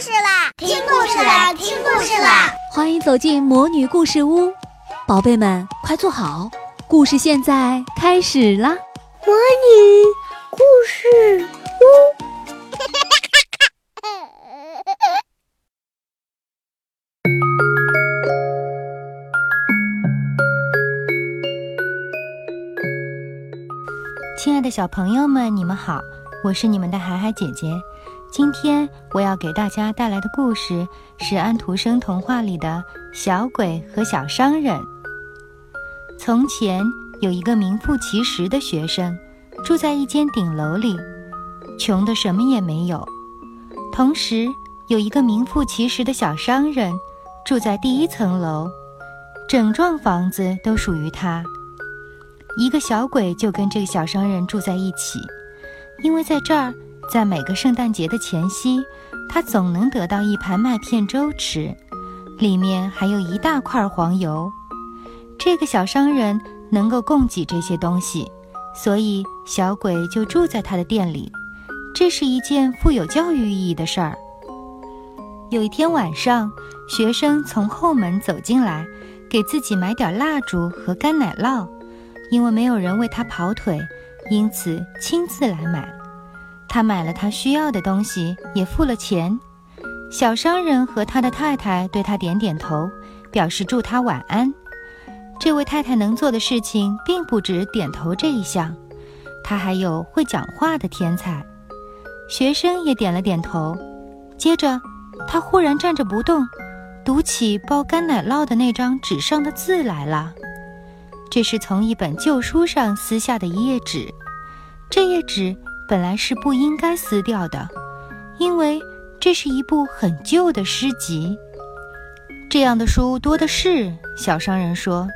事啦！听故事啦！听故事啦！欢迎走进魔女故事屋，宝贝们快坐好，故事现在开始啦！魔女故事屋，亲爱的小朋友们，你们好，我是你们的海海姐姐。今天我要给大家带来的故事是安徒生童话里的《小鬼和小商人》。从前有一个名副其实的学生，住在一间顶楼里，穷得什么也没有；同时有一个名副其实的小商人，住在第一层楼，整幢房子都属于他。一个小鬼就跟这个小商人住在一起，因为在这儿。在每个圣诞节的前夕，他总能得到一盘麦片粥吃，里面还有一大块黄油。这个小商人能够供给这些东西，所以小鬼就住在他的店里。这是一件富有教育意义的事儿。有一天晚上，学生从后门走进来，给自己买点蜡烛和干奶酪，因为没有人为他跑腿，因此亲自来买。他买了他需要的东西，也付了钱。小商人和他的太太对他点点头，表示祝他晚安。这位太太能做的事情并不止点头这一项，她还有会讲话的天才。学生也点了点头。接着，他忽然站着不动，读起包干奶酪的那张纸上的字来了。这是从一本旧书上撕下的一页纸，这页纸。本来是不应该撕掉的，因为这是一部很旧的诗集。这样的书多的是。小商人说：“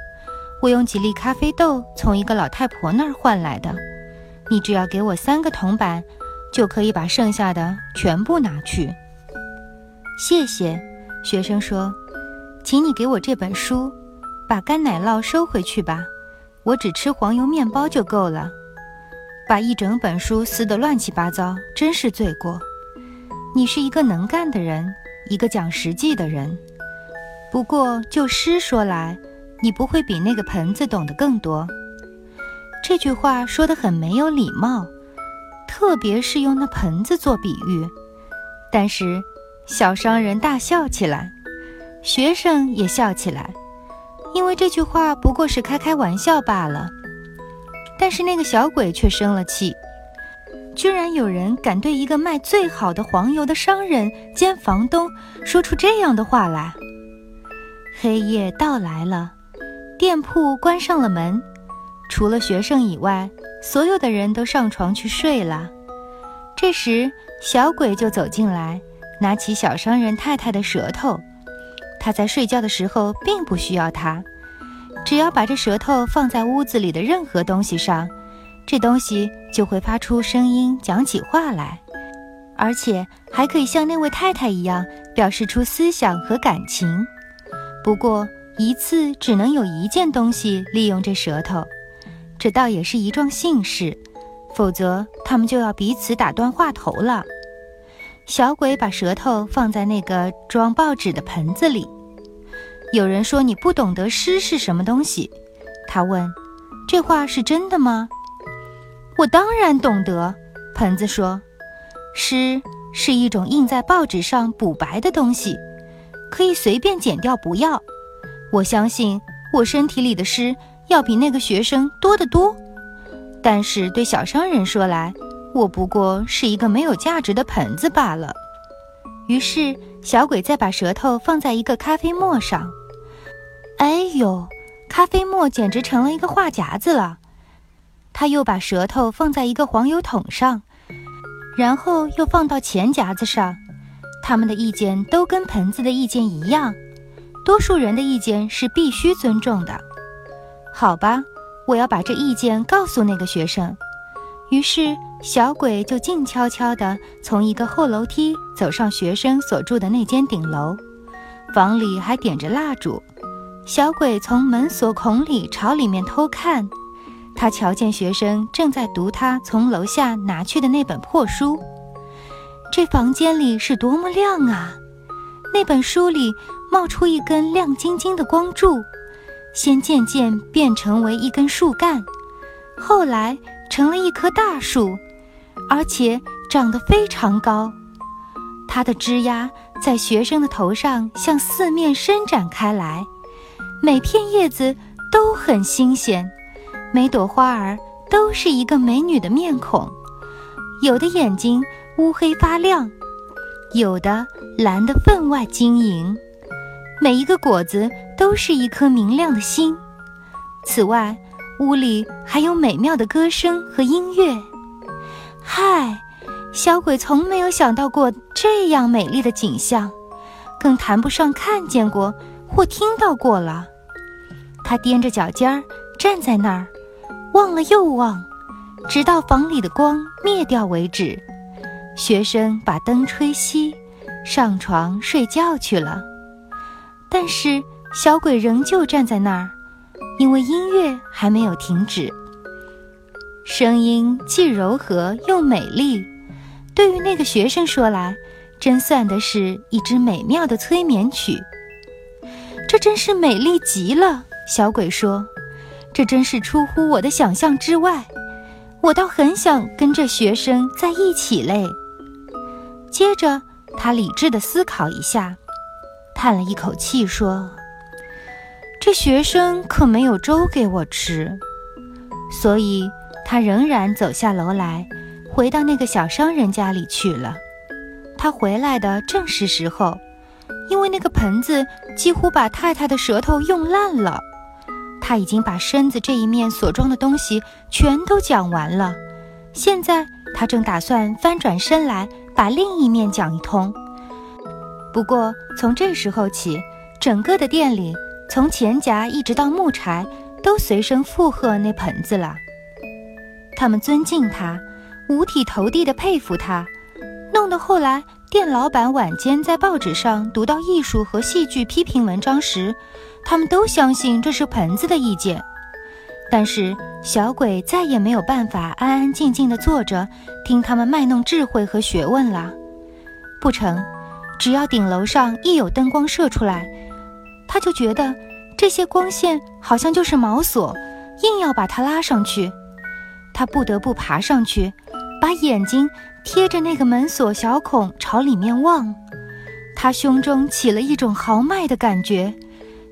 我用几粒咖啡豆从一个老太婆那儿换来的。你只要给我三个铜板，就可以把剩下的全部拿去。”谢谢，学生说：“请你给我这本书，把干奶酪收回去吧。我只吃黄油面包就够了。”把一整本书撕得乱七八糟，真是罪过。你是一个能干的人，一个讲实际的人。不过就诗说来，你不会比那个盆子懂得更多。这句话说得很没有礼貌，特别是用那盆子做比喻。但是小商人大笑起来，学生也笑起来，因为这句话不过是开开玩笑罢了。但是那个小鬼却生了气，居然有人敢对一个卖最好的黄油的商人兼房东说出这样的话来。黑夜到来了，店铺关上了门，除了学生以外，所有的人都上床去睡了。这时，小鬼就走进来，拿起小商人太太的舌头。他在睡觉的时候并不需要它。只要把这舌头放在屋子里的任何东西上，这东西就会发出声音，讲起话来，而且还可以像那位太太一样表示出思想和感情。不过一次只能有一件东西利用这舌头，这倒也是一桩幸事，否则他们就要彼此打断话头了。小鬼把舌头放在那个装报纸的盆子里。有人说你不懂得诗是什么东西，他问：“这话是真的吗？”我当然懂得，盆子说：“诗是一种印在报纸上补白的东西，可以随便剪掉不要。我相信我身体里的诗要比那个学生多得多，但是对小商人说来，我不过是一个没有价值的盆子罢了。”于是小鬼再把舌头放在一个咖啡沫上。哎呦，咖啡沫简直成了一个话匣子了。他又把舌头放在一个黄油桶上，然后又放到钱夹子上。他们的意见都跟盆子的意见一样。多数人的意见是必须尊重的。好吧，我要把这意见告诉那个学生。于是小鬼就静悄悄地从一个后楼梯走上学生所住的那间顶楼，房里还点着蜡烛。小鬼从门锁孔里朝里面偷看，他瞧见学生正在读他从楼下拿去的那本破书。这房间里是多么亮啊！那本书里冒出一根亮晶晶的光柱，先渐渐变成为一根树干，后来成了一棵大树，而且长得非常高。它的枝丫在学生的头上向四面伸展开来，每片叶子都很新鲜，每朵花儿都是一个美女的面孔，有的眼睛乌黑发亮。有的蓝得分外晶莹，每一个果子都是一颗明亮的心。此外，屋里还有美妙的歌声和音乐。嗨，小鬼从没有想到过这样美丽的景象，更谈不上看见过或听到过了。他踮着脚尖儿站在那儿，望了又望，直到房里的光灭掉为止。学生把灯吹熄，上床睡觉去了。但是小鬼仍旧站在那儿，因为音乐还没有停止。声音既柔和又美丽，对于那个学生说来，真算得是一支美妙的催眠曲。这真是美丽极了，小鬼说：“这真是出乎我的想象之外，我倒很想跟这学生在一起嘞。”接着，他理智地思考一下，叹了一口气说：“这学生可没有粥给我吃。”所以，他仍然走下楼来，回到那个小商人家里去了。他回来的正是时候，因为那个盆子几乎把太太的舌头用烂了。他已经把身子这一面所装的东西全都讲完了，现在他正打算翻转身来。把另一面讲一通。不过从这时候起，整个的店里，从钱夹一直到木柴，都随声附和那盆子了。他们尊敬他，五体投地的佩服他，弄得后来店老板晚间在报纸上读到艺术和戏剧批评文章时，他们都相信这是盆子的意见。但是小鬼再也没有办法安安静静地坐着听他们卖弄智慧和学问了。不成，只要顶楼上一有灯光射出来，他就觉得这些光线好像就是锚索，硬要把他拉上去。他不得不爬上去，把眼睛贴着那个门锁小孔朝里面望。他胸中起了一种豪迈的感觉。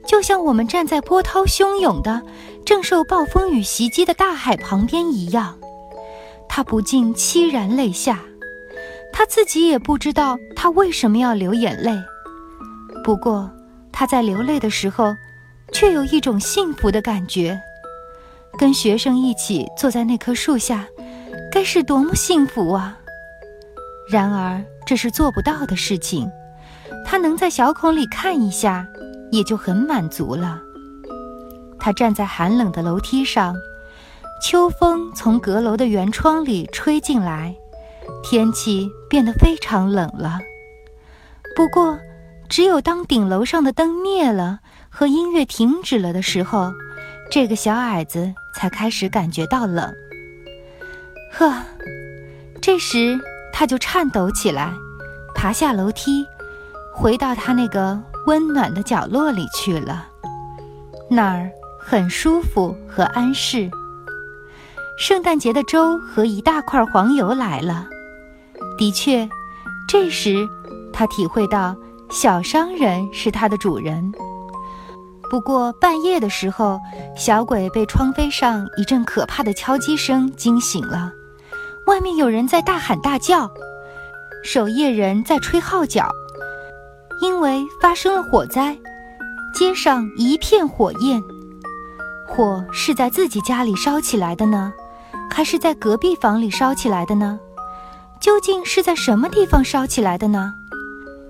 就像我们站在波涛汹涌的、正受暴风雨袭击的大海旁边一样，他不禁凄然泪下。他自己也不知道他为什么要流眼泪，不过他在流泪的时候，却有一种幸福的感觉。跟学生一起坐在那棵树下，该是多么幸福啊！然而这是做不到的事情。他能在小孔里看一下。也就很满足了。他站在寒冷的楼梯上，秋风从阁楼的圆窗里吹进来，天气变得非常冷了。不过，只有当顶楼上的灯灭了和音乐停止了的时候，这个小矮子才开始感觉到冷。呵，这时他就颤抖起来，爬下楼梯，回到他那个。温暖的角落里去了，那儿很舒服和安适。圣诞节的粥和一大块黄油来了。的确，这时他体会到小商人是他的主人。不过半夜的时候，小鬼被窗扉上一阵可怕的敲击声惊醒了。外面有人在大喊大叫，守夜人在吹号角。因为发生了火灾，街上一片火焰。火是在自己家里烧起来的呢，还是在隔壁房里烧起来的呢？究竟是在什么地方烧起来的呢？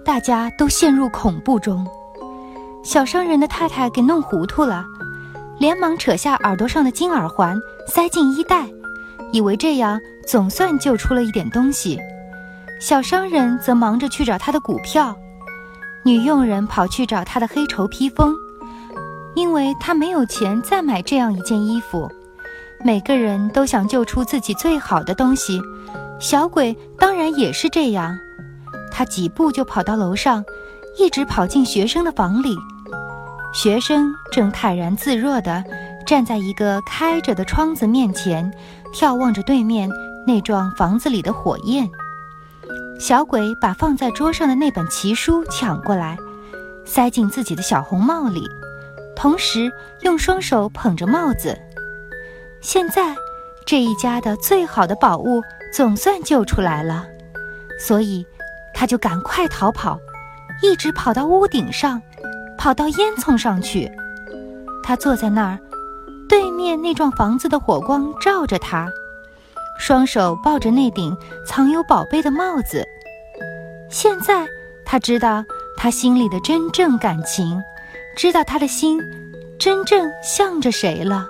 大家都陷入恐怖中。小商人的太太给弄糊涂了，连忙扯下耳朵上的金耳环，塞进衣袋，以为这样总算救出了一点东西。小商人则忙着去找他的股票。女佣人跑去找他的黑绸披风，因为他没有钱再买这样一件衣服。每个人都想救出自己最好的东西，小鬼当然也是这样。他几步就跑到楼上，一直跑进学生的房里。学生正泰然自若地站在一个开着的窗子面前，眺望着对面那幢房子里的火焰。小鬼把放在桌上的那本奇书抢过来，塞进自己的小红帽里，同时用双手捧着帽子。现在，这一家的最好的宝物总算救出来了，所以他就赶快逃跑，一直跑到屋顶上，跑到烟囱上去。他坐在那儿，对面那幢房子的火光照着他。双手抱着那顶藏有宝贝的帽子，现在他知道他心里的真正感情，知道他的心真正向着谁了。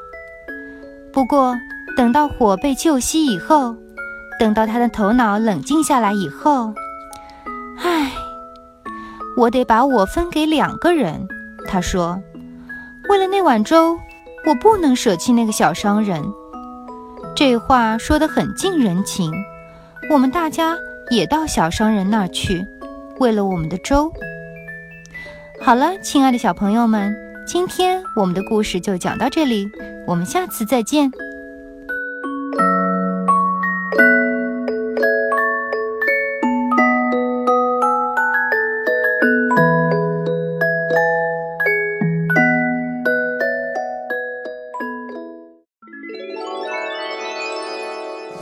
不过，等到火被救熄以后，等到他的头脑冷静下来以后，我得把我分给两个人。他说：“为了那碗粥，我不能舍弃那个小商人。”这话说得很近人情，我们大家也到小商人那儿去，为了我们的粥。好了，亲爱的小朋友们，今天我们的故事就讲到这里，我们下次再见。